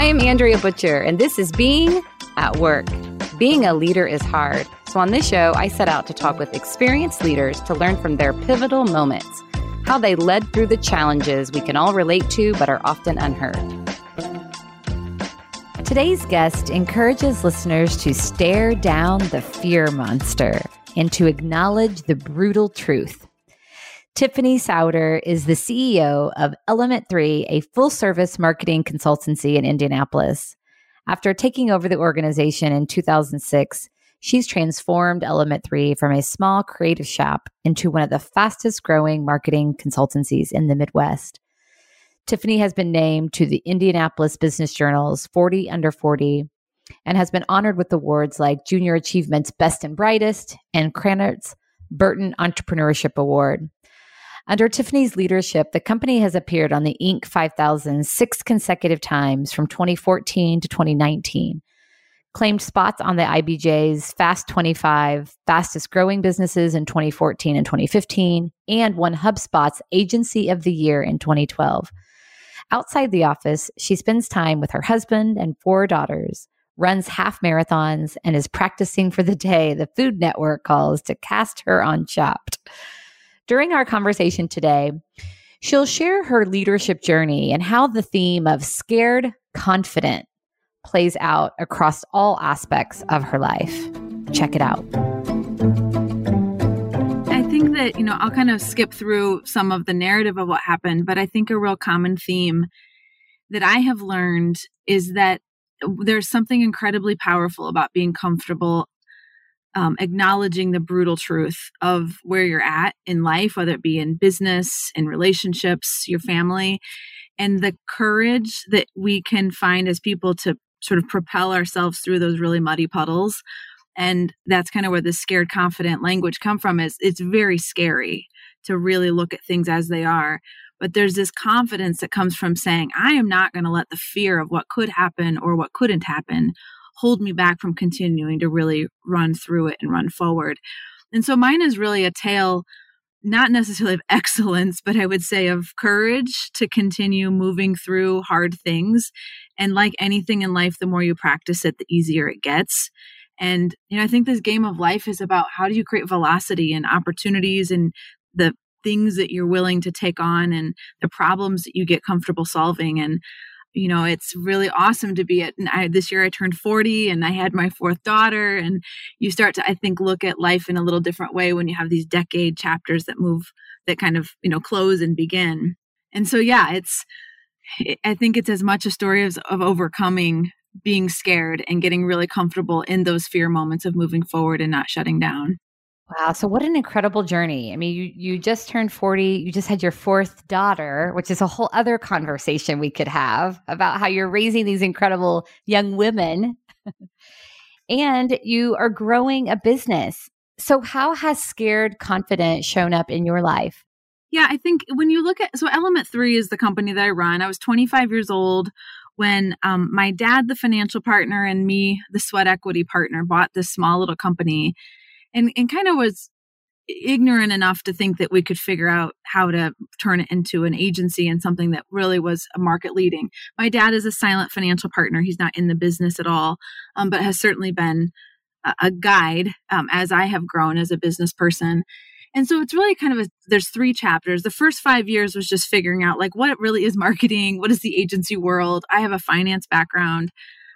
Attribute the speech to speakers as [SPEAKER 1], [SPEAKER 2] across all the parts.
[SPEAKER 1] I am Andrea Butcher, and this is Being at Work. Being a leader is hard. So, on this show, I set out to talk with experienced leaders to learn from their pivotal moments, how they led through the challenges we can all relate to but are often unheard. Today's guest encourages listeners to stare down the fear monster and to acknowledge the brutal truth. Tiffany Sauder is the CEO of Element 3, a full service marketing consultancy in Indianapolis. After taking over the organization in 2006, she's transformed Element 3 from a small creative shop into one of the fastest growing marketing consultancies in the Midwest. Tiffany has been named to the Indianapolis Business Journal's 40 Under 40 and has been honored with awards like Junior Achievement's Best and Brightest and Krannert Burton Entrepreneurship Award. Under Tiffany's leadership, the company has appeared on the Inc. 5000 six consecutive times from 2014 to 2019, claimed spots on the IBJ's Fast 25 fastest growing businesses in 2014 and 2015, and won HubSpot's Agency of the Year in 2012. Outside the office, she spends time with her husband and four daughters, runs half marathons, and is practicing for the day the Food Network calls to cast her on Chopped. During our conversation today, she'll share her leadership journey and how the theme of scared, confident plays out across all aspects of her life. Check it out.
[SPEAKER 2] I think that, you know, I'll kind of skip through some of the narrative of what happened, but I think a real common theme that I have learned is that there's something incredibly powerful about being comfortable um, acknowledging the brutal truth of where you're at in life, whether it be in business, in relationships, your family, and the courage that we can find as people to sort of propel ourselves through those really muddy puddles. And that's kind of where the scared, confident language come from. Is it's very scary to really look at things as they are. But there's this confidence that comes from saying, I am not going to let the fear of what could happen or what couldn't happen hold me back from continuing to really run through it and run forward. And so mine is really a tale not necessarily of excellence, but I would say of courage to continue moving through hard things. And like anything in life, the more you practice it, the easier it gets. And you know, I think this game of life is about how do you create velocity and opportunities and the things that you're willing to take on and the problems that you get comfortable solving. And you know it's really awesome to be at I, this year i turned 40 and i had my fourth daughter and you start to i think look at life in a little different way when you have these decade chapters that move that kind of you know close and begin. And so yeah it's i think it's as much a story of, of overcoming being scared and getting really comfortable in those fear moments of moving forward and not shutting down
[SPEAKER 1] Wow. So what an incredible journey. I mean, you you just turned 40, you just had your fourth daughter, which is a whole other conversation we could have about how you're raising these incredible young women. and you are growing a business. So how has scared confident shown up in your life?
[SPEAKER 2] Yeah, I think when you look at so Element 3 is the company that I run. I was 25 years old when um, my dad, the financial partner, and me, the sweat equity partner, bought this small little company and and kind of was ignorant enough to think that we could figure out how to turn it into an agency and something that really was a market leading. My dad is a silent financial partner. He's not in the business at all, um, but has certainly been a, a guide um, as I have grown as a business person. And so it's really kind of a, there's three chapters. The first five years was just figuring out like what really is marketing, what is the agency world. I have a finance background.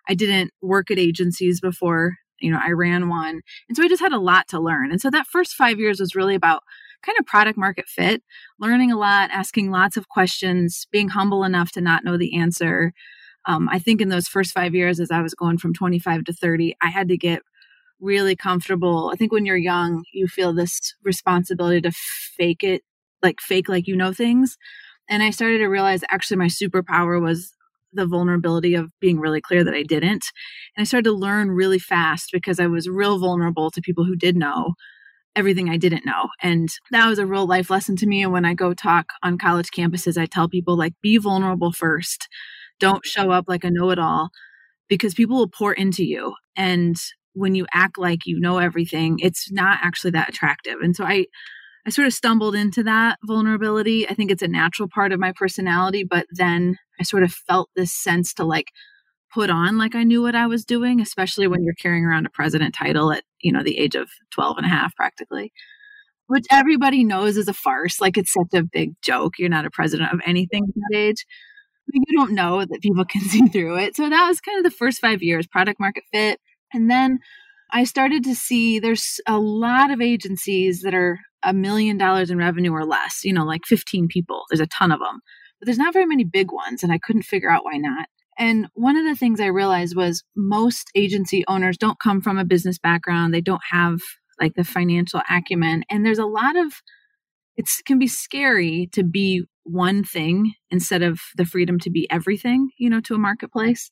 [SPEAKER 2] I didn't work at agencies before you know, I ran one. And so I just had a lot to learn. And so that first five years was really about kind of product market fit, learning a lot, asking lots of questions, being humble enough to not know the answer. Um, I think in those first five years, as I was going from 25 to 30, I had to get really comfortable. I think when you're young, you feel this responsibility to fake it, like fake like you know things. And I started to realize actually my superpower was the vulnerability of being really clear that I didn't. And I started to learn really fast because I was real vulnerable to people who did know everything I didn't know. And that was a real life lesson to me. And when I go talk on college campuses, I tell people like be vulnerable first. Don't show up like a know-it-all because people will pour into you. And when you act like you know everything, it's not actually that attractive. And so I I sort of stumbled into that vulnerability. I think it's a natural part of my personality, but then I sort of felt this sense to like put on like I knew what I was doing, especially when you're carrying around a president title at, you know, the age of 12 and a half practically, which everybody knows is a farce. Like it's such a big joke. You're not a president of anything at that age. You don't know that people can see through it. So that was kind of the first five years, product market fit. And then I started to see there's a lot of agencies that are a million dollars in revenue or less, you know, like 15 people. There's a ton of them, but there's not very many big ones. And I couldn't figure out why not. And one of the things I realized was most agency owners don't come from a business background. They don't have like the financial acumen. And there's a lot of, it can be scary to be one thing instead of the freedom to be everything, you know, to a marketplace.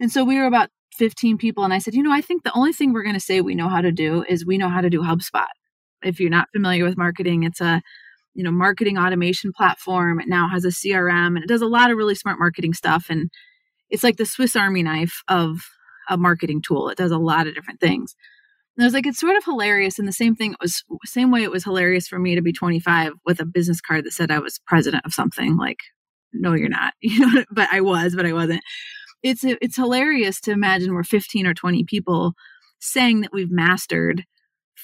[SPEAKER 2] And so we were about 15 people. And I said, you know, I think the only thing we're going to say we know how to do is we know how to do HubSpot. If you're not familiar with marketing, it's a you know marketing automation platform. It now has a CRM and it does a lot of really smart marketing stuff. And it's like the Swiss Army knife of a marketing tool. It does a lot of different things. And I was like, it's sort of hilarious. And the same thing, it was same way it was hilarious for me to be 25 with a business card that said I was president of something. Like, no, you're not. You know, but I was, but I wasn't. It's it's hilarious to imagine we're 15 or 20 people saying that we've mastered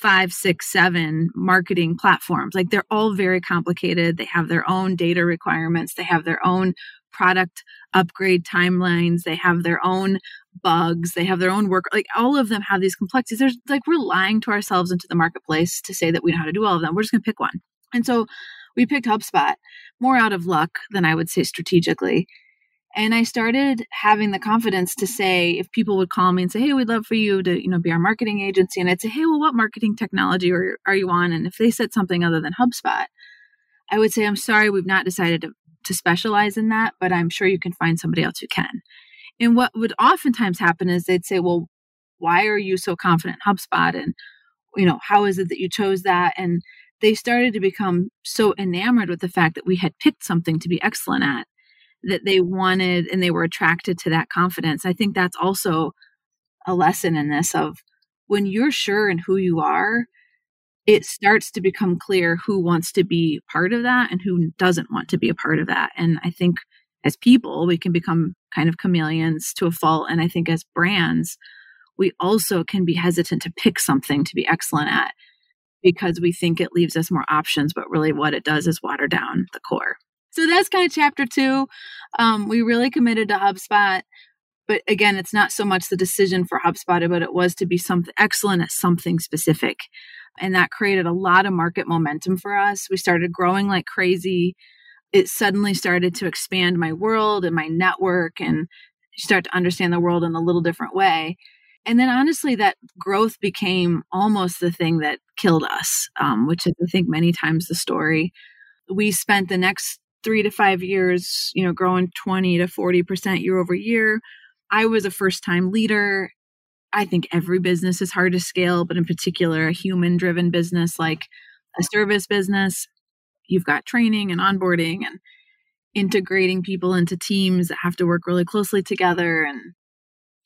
[SPEAKER 2] five, six, seven marketing platforms. Like they're all very complicated. They have their own data requirements. They have their own product upgrade timelines. They have their own bugs. They have their own work. Like all of them have these complexities. There's like we're lying to ourselves into the marketplace to say that we know how to do all of them. We're just going to pick one. And so we picked HubSpot more out of luck than I would say strategically. And I started having the confidence to say, if people would call me and say, "Hey, we'd love for you to, you know, be our marketing agency," and I'd say, "Hey, well, what marketing technology are, are you on?" And if they said something other than HubSpot, I would say, "I'm sorry, we've not decided to to specialize in that, but I'm sure you can find somebody else who can. And what would oftentimes happen is they'd say, well, why are you so confident HubSpot? And, you know, how is it that you chose that? And they started to become so enamored with the fact that we had picked something to be excellent at that they wanted and they were attracted to that confidence. I think that's also a lesson in this of when you're sure in who you are, it starts to become clear who wants to be part of that and who doesn't want to be a part of that. And I think as people, we can become kind of chameleons to a fault. And I think as brands, we also can be hesitant to pick something to be excellent at because we think it leaves us more options, but really what it does is water down the core. So that's kind of chapter two. Um, we really committed to HubSpot. But again, it's not so much the decision for HubSpot, but it was to be something excellent at something specific. And that created a lot of market momentum for us. We started growing like crazy. It suddenly started to expand my world and my network and start to understand the world in a little different way. And then honestly, that growth became almost the thing that killed us, um, which is, I think, many times the story. We spent the next three to five years, you know, growing 20 to 40% year over year. I was a first time leader. I think every business is hard to scale, but in particular, a human driven business like a service business, you've got training and onboarding and integrating people into teams that have to work really closely together and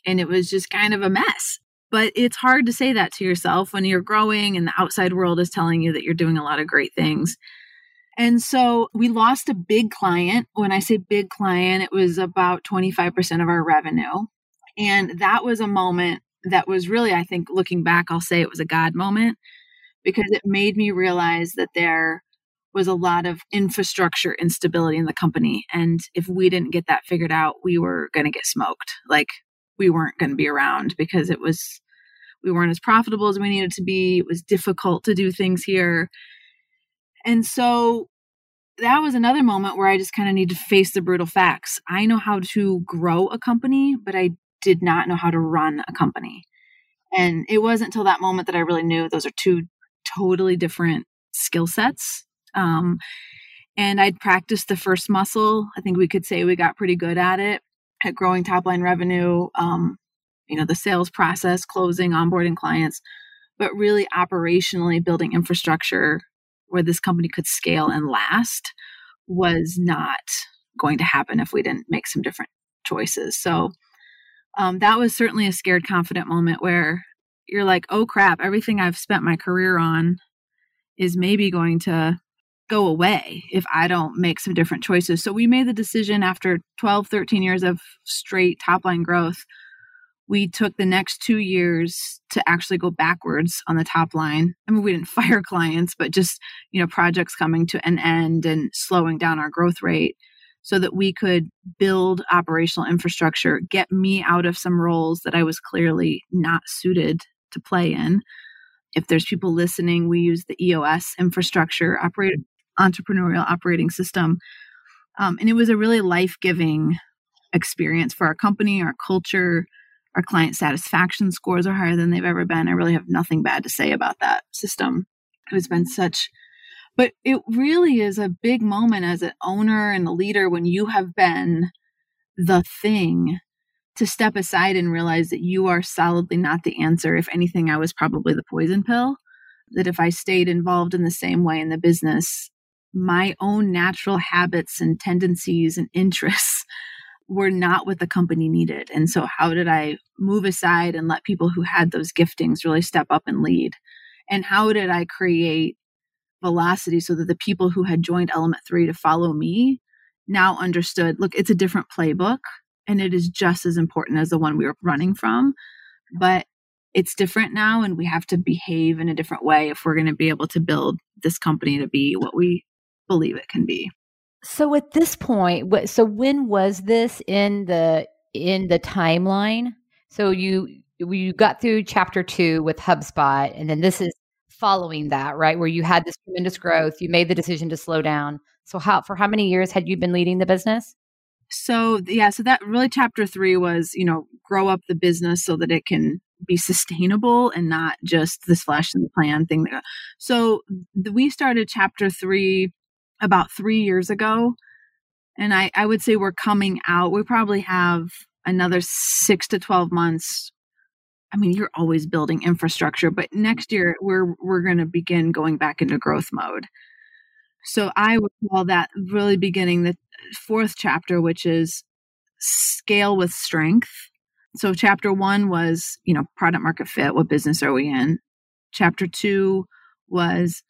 [SPEAKER 2] and it was just kind of a mess. But it's hard to say that to yourself when you're growing and the outside world is telling you that you're doing a lot of great things and so we lost a big client when i say big client it was about 25% of our revenue and that was a moment that was really, I think, looking back, I'll say it was a God moment because it made me realize that there was a lot of infrastructure instability in the company. And if we didn't get that figured out, we were going to get smoked. Like we weren't going to be around because it was, we weren't as profitable as we needed to be. It was difficult to do things here. And so that was another moment where I just kind of need to face the brutal facts. I know how to grow a company, but I did not know how to run a company. And it wasn't until that moment that I really knew those are two totally different skill sets. Um, and I'd practiced the first muscle. I think we could say we got pretty good at it at growing top line revenue, um, you know, the sales process, closing, onboarding clients, but really operationally building infrastructure where this company could scale and last was not going to happen if we didn't make some different choices. So um, that was certainly a scared confident moment where you're like, oh crap, everything I've spent my career on is maybe going to go away if I don't make some different choices. So we made the decision after 12, 13 years of straight top line growth. We took the next two years to actually go backwards on the top line. I mean, we didn't fire clients, but just, you know, projects coming to an end and slowing down our growth rate so that we could build operational infrastructure, get me out of some roles that I was clearly not suited to play in. If there's people listening, we use the EOS infrastructure, operate, entrepreneurial operating system. Um, and it was a really life giving experience for our company, our culture. Our client satisfaction scores are higher than they've ever been. I really have nothing bad to say about that system. It's been such but it really is a big moment as an owner and a leader when you have been the thing to step aside and realize that you are solidly not the answer. If anything, I was probably the poison pill. That if I stayed involved in the same way in the business, my own natural habits and tendencies and interests were not what the company needed. And so, how did I move aside and let people who had those giftings really step up and lead? And how did I create velocity so that the people who had joined element 3 to follow me now understood look it's a different playbook and it is just as important as the one we were running from but it's different now and we have to behave in a different way if we're going to be able to build this company to be what we believe it can be
[SPEAKER 1] so at this point so when was this in the in the timeline so you you got through chapter 2 with HubSpot and then this is following that, right? Where you had this tremendous growth, you made the decision to slow down. So how for how many years had you been leading the business?
[SPEAKER 2] So yeah, so that really chapter 3 was, you know, grow up the business so that it can be sustainable and not just this flash in the plan thing. So we started chapter 3 about 3 years ago and I I would say we're coming out. We probably have another 6 to 12 months I mean, you're always building infrastructure, but next year we're we're going to begin going back into growth mode. So I would call that really beginning the fourth chapter, which is scale with strength. So chapter one was, you know, product market fit. What business are we in? Chapter two was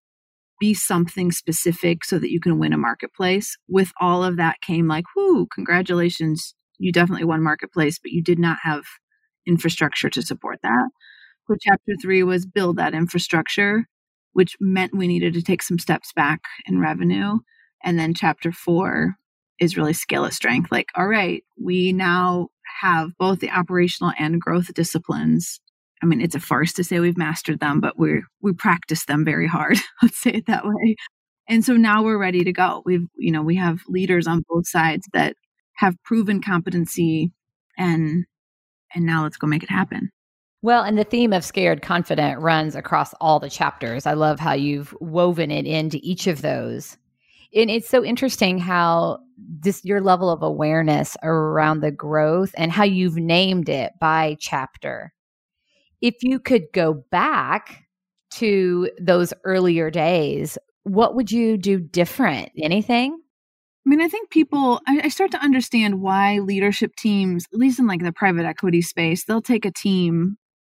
[SPEAKER 2] be something specific so that you can win a marketplace. With all of that came like, whoo, congratulations. You definitely won marketplace, but you did not have infrastructure to support that. So, chapter three was build that infrastructure, which meant we needed to take some steps back in revenue. And then, chapter four is really scale at strength. Like, all right, we now have both the operational and growth disciplines. I mean, it's a farce to say we've mastered them, but we're we practice them very hard. Let's say it that way. And so now we're ready to go. We've, you know, we have leaders on both sides that have proven competency and and now let's go make it happen.
[SPEAKER 1] Well, and the theme of scared confident runs across all the chapters. I love how you've woven it into each of those. And it's so interesting how this your level of awareness around the growth and how you've named it by chapter. If you could go back to those earlier days, what would you do different? Anything?
[SPEAKER 2] I mean, I think people, I, I, start to understand why leadership teams, at least in like the private equity space, they'll take a team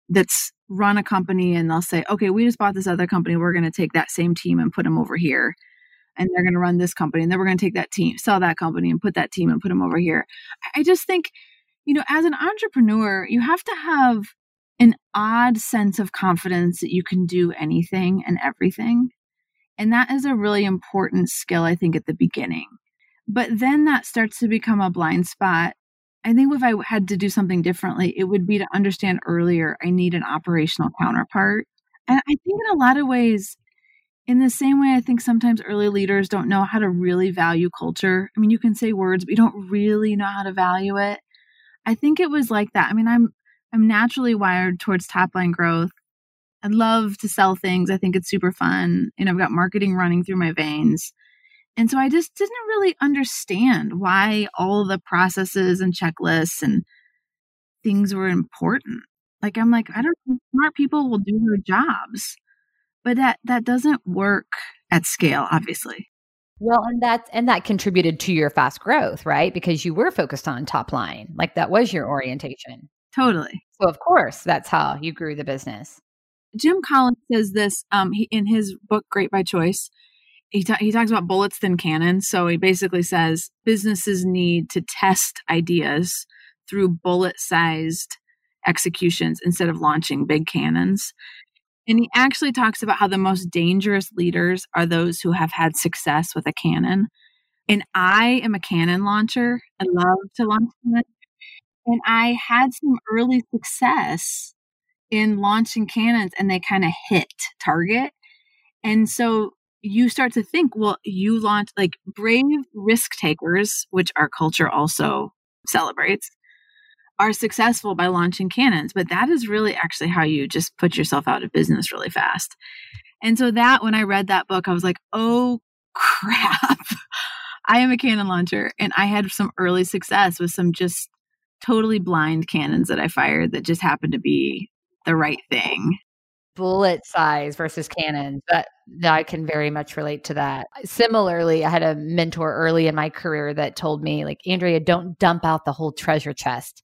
[SPEAKER 2] that's run a company and they'll say, okay, we just bought this other company. We're going to take that same team and put them over here. And they're going to run this company. And then we're going to take that team, sell that company and put that team and put them over here. I just think, you know, as an entrepreneur, you have to have an odd sense of confidence that you can do anything and everything. And that is a really important skill, I think, at the beginning but then that starts to become a blind spot. I think if I had to do something differently, it would be to understand earlier I need an operational counterpart. And I think in a lot of ways, in the same way, I think sometimes early leaders don't know how to really value culture. I mean, you can say words, but you don't really know how to value it. I think it was like that. I mean, I'm I'm naturally wired towards top line growth. I love to sell things. I think it's super fun. And I've got marketing running through my veins. And so I just didn't really understand why all the processes and checklists and things were important. Like I'm like, I don't think smart people will do their jobs. But that that doesn't work at scale, obviously.
[SPEAKER 1] Well, and that and that contributed to your fast growth, right? Because you were focused on top line. Like that was your orientation.
[SPEAKER 2] Totally.
[SPEAKER 1] So of course, that's how you grew the business.
[SPEAKER 2] Jim Collins says this um, he, in his book Great by Choice he, ta- he talks about bullets than cannons. So he basically says businesses need to test ideas through bullet sized executions instead of launching big cannons. And he actually talks about how the most dangerous leaders are those who have had success with a cannon. And I am a cannon launcher. I love to launch cannons. And I had some early success in launching cannons and they kind of hit target. And so you start to think, well, you launch like brave risk takers, which our culture also celebrates, are successful by launching cannons. But that is really actually how you just put yourself out of business really fast. And so that when I read that book, I was like, oh crap. I am a cannon launcher and I had some early success with some just totally blind cannons that I fired that just happened to be the right thing.
[SPEAKER 1] Bullet size versus cannons. That, that I can very much relate to that. Similarly, I had a mentor early in my career that told me, like, Andrea, don't dump out the whole treasure chest.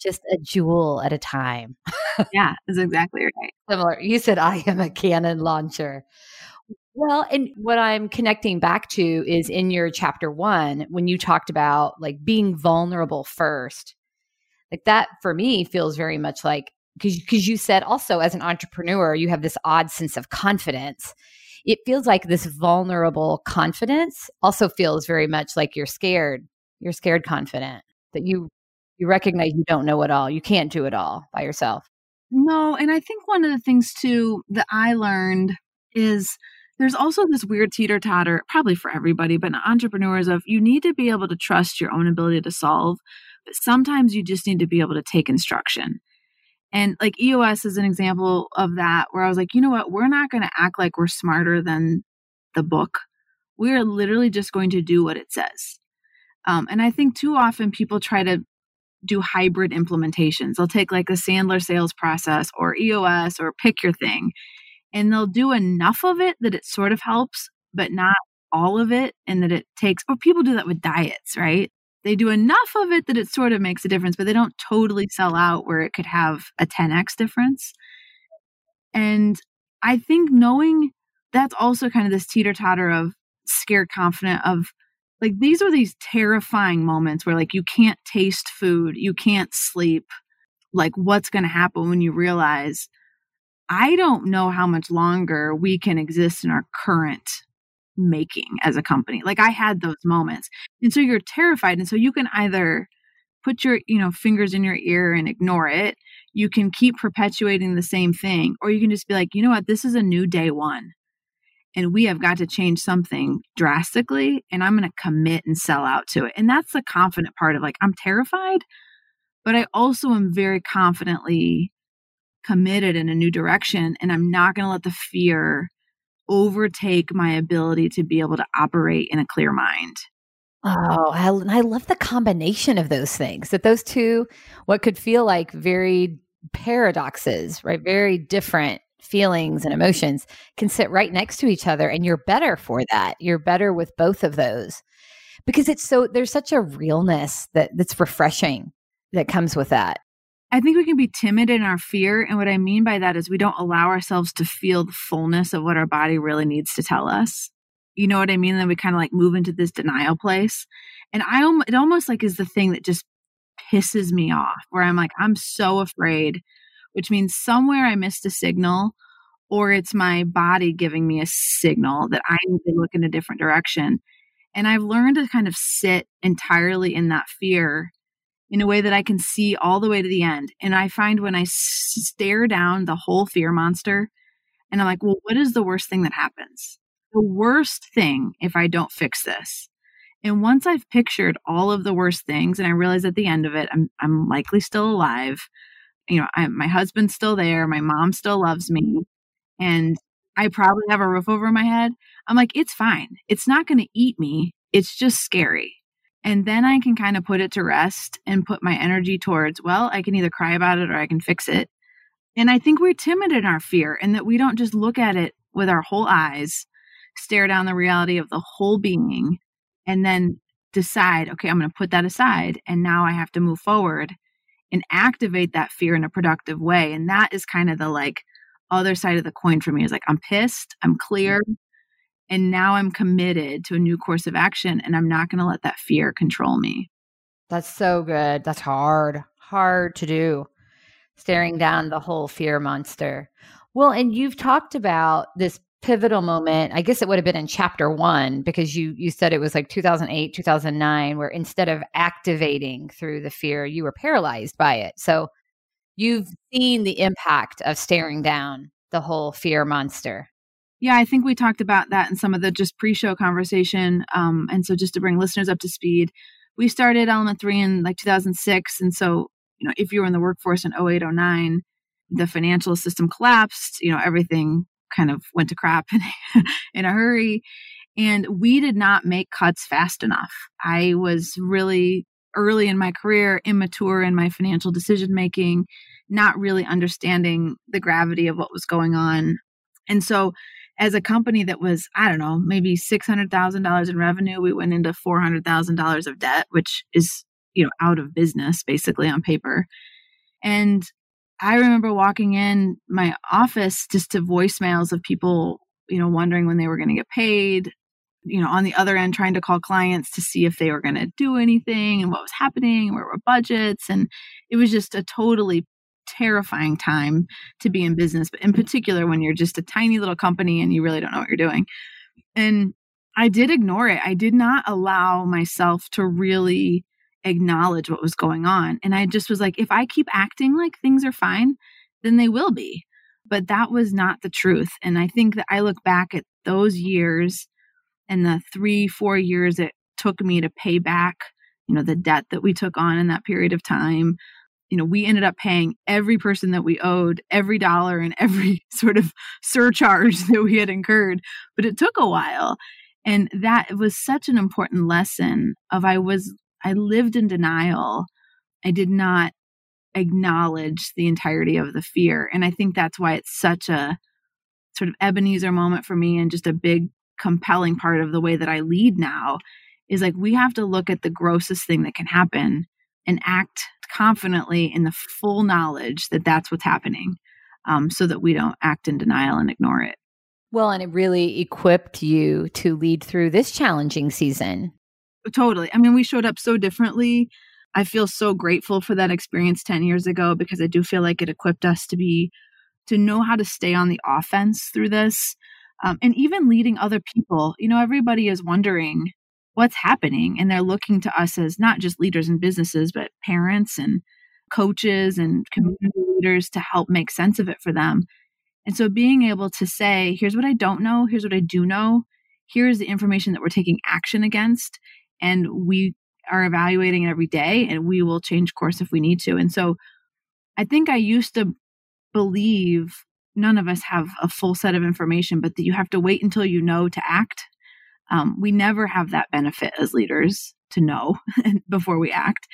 [SPEAKER 1] Just a jewel at a time.
[SPEAKER 2] yeah, that's exactly right.
[SPEAKER 1] Similar. You said I am a cannon launcher. Well, and what I'm connecting back to is in your chapter one, when you talked about like being vulnerable first, like that for me feels very much like because you said also as an entrepreneur you have this odd sense of confidence. It feels like this vulnerable confidence also feels very much like you're scared you're scared confident that you you recognize you don't know it all you can't do it all by yourself.
[SPEAKER 2] No and i think one of the things too that i learned is there's also this weird teeter totter probably for everybody but entrepreneurs of you need to be able to trust your own ability to solve sometimes you just need to be able to take instruction and like EOS is an example of that, where I was like, you know what? We're not going to act like we're smarter than the book. We're literally just going to do what it says. Um, and I think too often people try to do hybrid implementations. They'll take like a Sandler sales process or EOS or pick your thing, and they'll do enough of it that it sort of helps, but not all of it. And that it takes, or people do that with diets, right? They do enough of it that it sort of makes a difference, but they don't totally sell out where it could have a 10x difference. And I think knowing that's also kind of this teeter totter of scared confident of like these are these terrifying moments where like you can't taste food, you can't sleep. Like what's going to happen when you realize I don't know how much longer we can exist in our current making as a company. Like I had those moments. And so you're terrified. And so you can either put your, you know, fingers in your ear and ignore it. You can keep perpetuating the same thing or you can just be like, "You know what? This is a new day 1." And we have got to change something drastically and I'm going to commit and sell out to it. And that's the confident part of like I'm terrified, but I also am very confidently committed in a new direction and I'm not going to let the fear overtake my ability to be able to operate in a clear mind.
[SPEAKER 1] Oh, I, I love the combination of those things. That those two, what could feel like very paradoxes, right? Very different feelings and emotions can sit right next to each other and you're better for that. You're better with both of those. Because it's so there's such a realness that that's refreshing that comes with that.
[SPEAKER 2] I think we can be timid in our fear. And what I mean by that is we don't allow ourselves to feel the fullness of what our body really needs to tell us. You know what I mean? Then we kind of like move into this denial place. And I it almost like is the thing that just pisses me off where I'm like, I'm so afraid, which means somewhere I missed a signal or it's my body giving me a signal that I need to look in a different direction. And I've learned to kind of sit entirely in that fear in a way that I can see all the way to the end. And I find when I stare down the whole fear monster and I'm like, well, what is the worst thing that happens? The worst thing if I don't fix this. And once I've pictured all of the worst things and I realize at the end of it, I'm, I'm likely still alive. You know, I, my husband's still there. My mom still loves me. And I probably have a roof over my head. I'm like, it's fine. It's not going to eat me. It's just scary. And then I can kind of put it to rest and put my energy towards, well, I can either cry about it or I can fix it. And I think we're timid in our fear and that we don't just look at it with our whole eyes, stare down the reality of the whole being, and then decide, okay, I'm going to put that aside. And now I have to move forward and activate that fear in a productive way. And that is kind of the like other side of the coin for me is like, I'm pissed, I'm clear, And now I'm committed to a new course of action and I'm not going to let that fear control me.
[SPEAKER 1] That's so good. That's hard, hard to do. Staring down the whole fear monster. Well, and you've talked about this pivotal moment. I guess it would have been in chapter 1 because you you said it was like 2008, 2009 where instead of activating through the fear, you were paralyzed by it. So you've seen the impact of staring down the whole fear monster.
[SPEAKER 2] Yeah, I think we talked about that in some of the just pre-show conversation. Um, and so just to bring listeners up to speed, we started Element 3 in like 2006. And so, you know, if you were in the workforce in 08, 09, the financial system collapsed, you know, everything kind of went to crap in, in a hurry. And we did not make cuts fast enough. I was really early in my career, immature in my financial decision making, not really understanding the gravity of what was going on. And so as a company that was, I don't know, maybe $600,000 in revenue, we went into $400,000 of debt, which is, you know, out of business basically on paper. And I remember walking in my office just to voicemails of people, you know, wondering when they were going to get paid, you know, on the other end, trying to call clients to see if they were going to do anything and what was happening, where were budgets. And it was just a totally terrifying time to be in business, but in particular when you're just a tiny little company and you really don't know what you're doing. And I did ignore it. I did not allow myself to really acknowledge what was going on. And I just was like, if I keep acting like things are fine, then they will be. But that was not the truth. And I think that I look back at those years and the three, four years it took me to pay back, you know, the debt that we took on in that period of time, you know, we ended up paying every person that we owed every dollar and every sort of surcharge that we had incurred, but it took a while. And that was such an important lesson of I was I lived in denial. I did not acknowledge the entirety of the fear. And I think that's why it's such a sort of Ebenezer moment for me and just a big compelling part of the way that I lead now is like we have to look at the grossest thing that can happen and act confidently in the full knowledge that that's what's happening um, so that we don't act in denial and ignore it.
[SPEAKER 1] Well, and it really equipped you to lead through this challenging season.
[SPEAKER 2] Totally. I mean, we showed up so differently. I feel so grateful for that experience 10 years ago because I do feel like it equipped us to be, to know how to stay on the offense through this. Um, and even leading other people. You know, everybody is wondering, what's happening and they're looking to us as not just leaders in businesses but parents and coaches and mm-hmm. community leaders to help make sense of it for them. And so being able to say here's what i don't know here's what i do know here's the information that we're taking action against and we are evaluating it every day and we will change course if we need to. And so i think i used to believe none of us have a full set of information but that you have to wait until you know to act um, we never have that benefit as leaders to know before we act.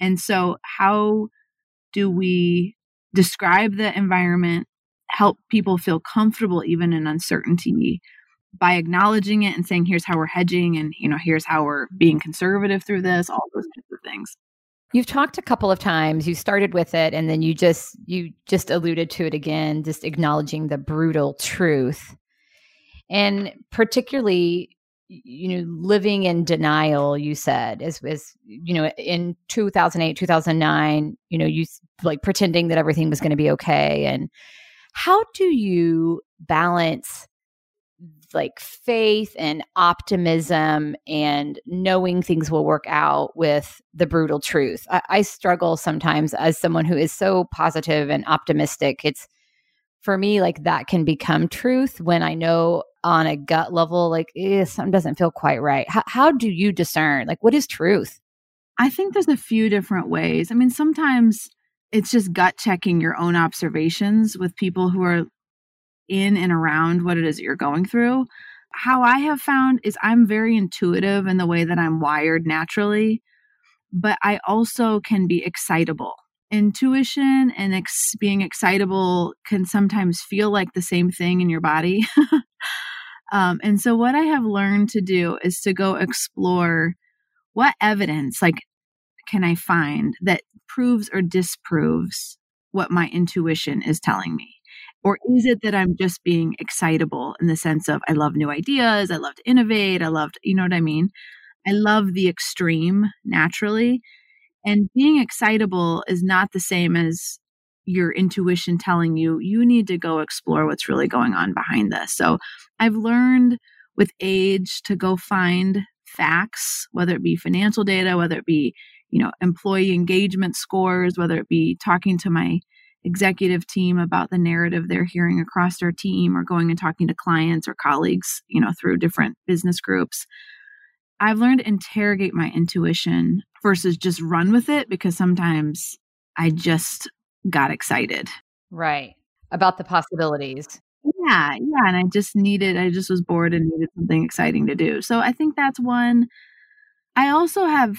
[SPEAKER 2] And so, how do we describe the environment, help people feel comfortable even in uncertainty by acknowledging it and saying, here's how we're hedging and, you know, here's how we're being conservative through this, all those kinds of things.
[SPEAKER 1] You've talked a couple of times. You started with it and then you just you just alluded to it again, just acknowledging the brutal truth. And particularly you know living in denial you said as as you know in 2008 2009 you know you like pretending that everything was going to be okay and how do you balance like faith and optimism and knowing things will work out with the brutal truth? I, I struggle sometimes as someone who is so positive and optimistic it's for me like that can become truth when i know on a gut level, like, eh, something doesn't feel quite right? How, how do you discern? Like, what is truth?
[SPEAKER 2] I think there's a few different ways. I mean, sometimes it's just gut checking your own observations with people who are in and around what it is that you're going through. How I have found is I'm very intuitive in the way that I'm wired naturally, but I also can be excitable. Intuition and ex- being excitable can sometimes feel like the same thing in your body. Um, and so, what I have learned to do is to go explore what evidence, like, can I find that proves or disproves what my intuition is telling me. Or is it that I'm just being excitable in the sense of I love new ideas, I love to innovate, I love, you know what I mean? I love the extreme naturally. And being excitable is not the same as your intuition telling you you need to go explore what's really going on behind this. So I've learned with age to go find facts, whether it be financial data, whether it be, you know, employee engagement scores, whether it be talking to my executive team about the narrative they're hearing across their team or going and talking to clients or colleagues, you know, through different business groups. I've learned to interrogate my intuition versus just run with it because sometimes I just got excited.
[SPEAKER 1] Right. About the possibilities.
[SPEAKER 2] Yeah, yeah. And I just needed, I just was bored and needed something exciting to do. So I think that's one. I also have,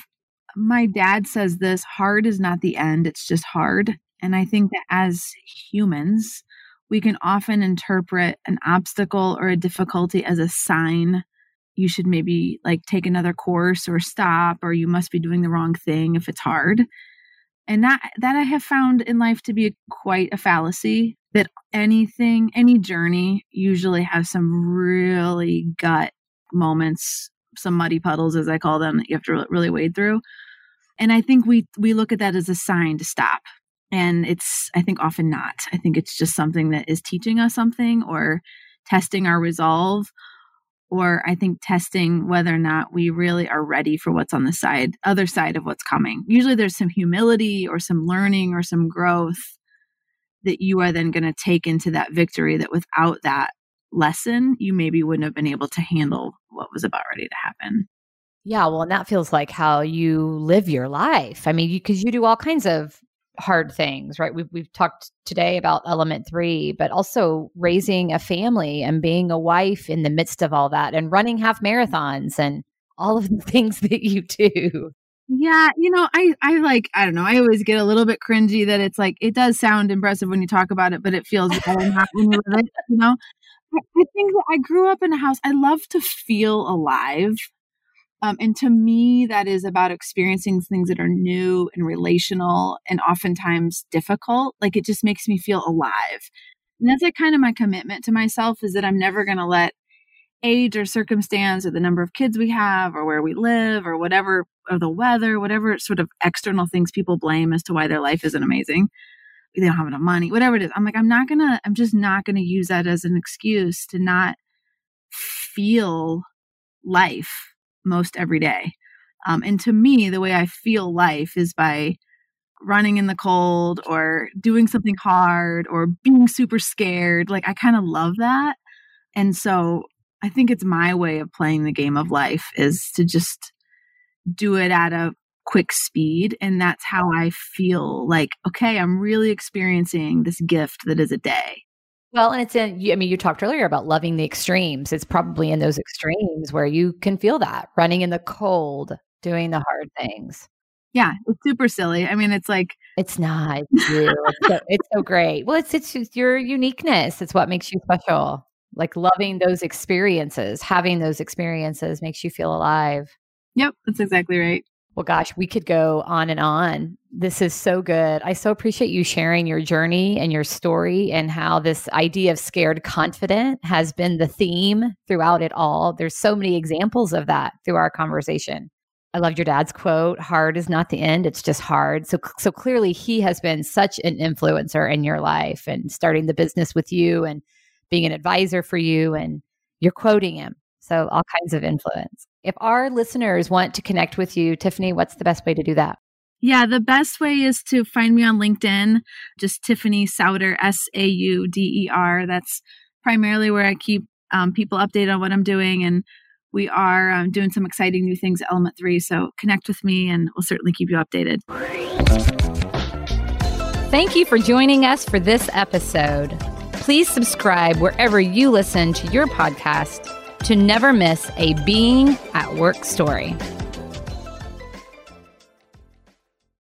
[SPEAKER 2] my dad says this hard is not the end, it's just hard. And I think that as humans, we can often interpret an obstacle or a difficulty as a sign you should maybe like take another course or stop or you must be doing the wrong thing if it's hard. And that that i have found in life to be quite a fallacy that anything any journey usually has some really gut moments some muddy puddles as i call them that you have to really wade through. And i think we we look at that as a sign to stop. And it's i think often not. I think it's just something that is teaching us something or testing our resolve or I think testing whether or not we really are ready for what's on the side, other side of what's coming. Usually there's some humility or some learning or some growth that you are then going to take into that victory that without that lesson, you maybe wouldn't have been able to handle what was about ready to happen.
[SPEAKER 1] Yeah, well, and that feels like how you live your life. I mean, because you, you do all kinds of hard things, right? We've, we've talked today about element three, but also raising a family and being a wife in the midst of all that and running half marathons and all of the things that you do.
[SPEAKER 2] Yeah, you know, I I like I don't know. I always get a little bit cringy that it's like it does sound impressive when you talk about it, but it feels you it. You know, I, I think that I grew up in a house. I love to feel alive, um, and to me, that is about experiencing things that are new and relational and oftentimes difficult. Like it just makes me feel alive. And that's like kind of my commitment to myself is that I'm never going to let age or circumstance or the number of kids we have or where we live or whatever, or the weather, whatever sort of external things people blame as to why their life isn't amazing. They don't have enough money, whatever it is. I'm like, I'm not going to, I'm just not going to use that as an excuse to not feel life most every day. Um, and to me, the way I feel life is by running in the cold or doing something hard or being super scared. Like, I kind of love that. And so I think it's my way of playing the game of life is to just do it at a quick speed. And that's how I feel like, okay, I'm really experiencing this gift that is a day.
[SPEAKER 1] Well, and it's in, I mean, you talked earlier about loving the extremes. It's probably in those extremes where you can feel that running in the cold, doing the hard things.
[SPEAKER 2] Yeah, it's super silly. I mean, it's like
[SPEAKER 1] it's not. It's, it's, so, it's so great. Well, it's it's your uniqueness. It's what makes you special. Like loving those experiences, having those experiences makes you feel alive.
[SPEAKER 2] Yep, that's exactly right.
[SPEAKER 1] Well, gosh, we could go on and on. This is so good. I so appreciate you sharing your journey and your story and how this idea of scared confident has been the theme throughout it all. There's so many examples of that through our conversation. I loved your dad's quote, hard is not the end, it's just hard. So so clearly he has been such an influencer in your life and starting the business with you and being an advisor for you and you're quoting him. So all kinds of influence. If our listeners want to connect with you, Tiffany, what's the best way to do that?
[SPEAKER 2] Yeah, the best way is to find me on LinkedIn, just Tiffany Sauder, S A U D E R. That's primarily where I keep um, people updated on what I'm doing. And we are um, doing some exciting new things at Element 3. So connect with me and we'll certainly keep you updated.
[SPEAKER 1] Thank you for joining us for this episode. Please subscribe wherever you listen to your podcast to never miss a Being at Work story.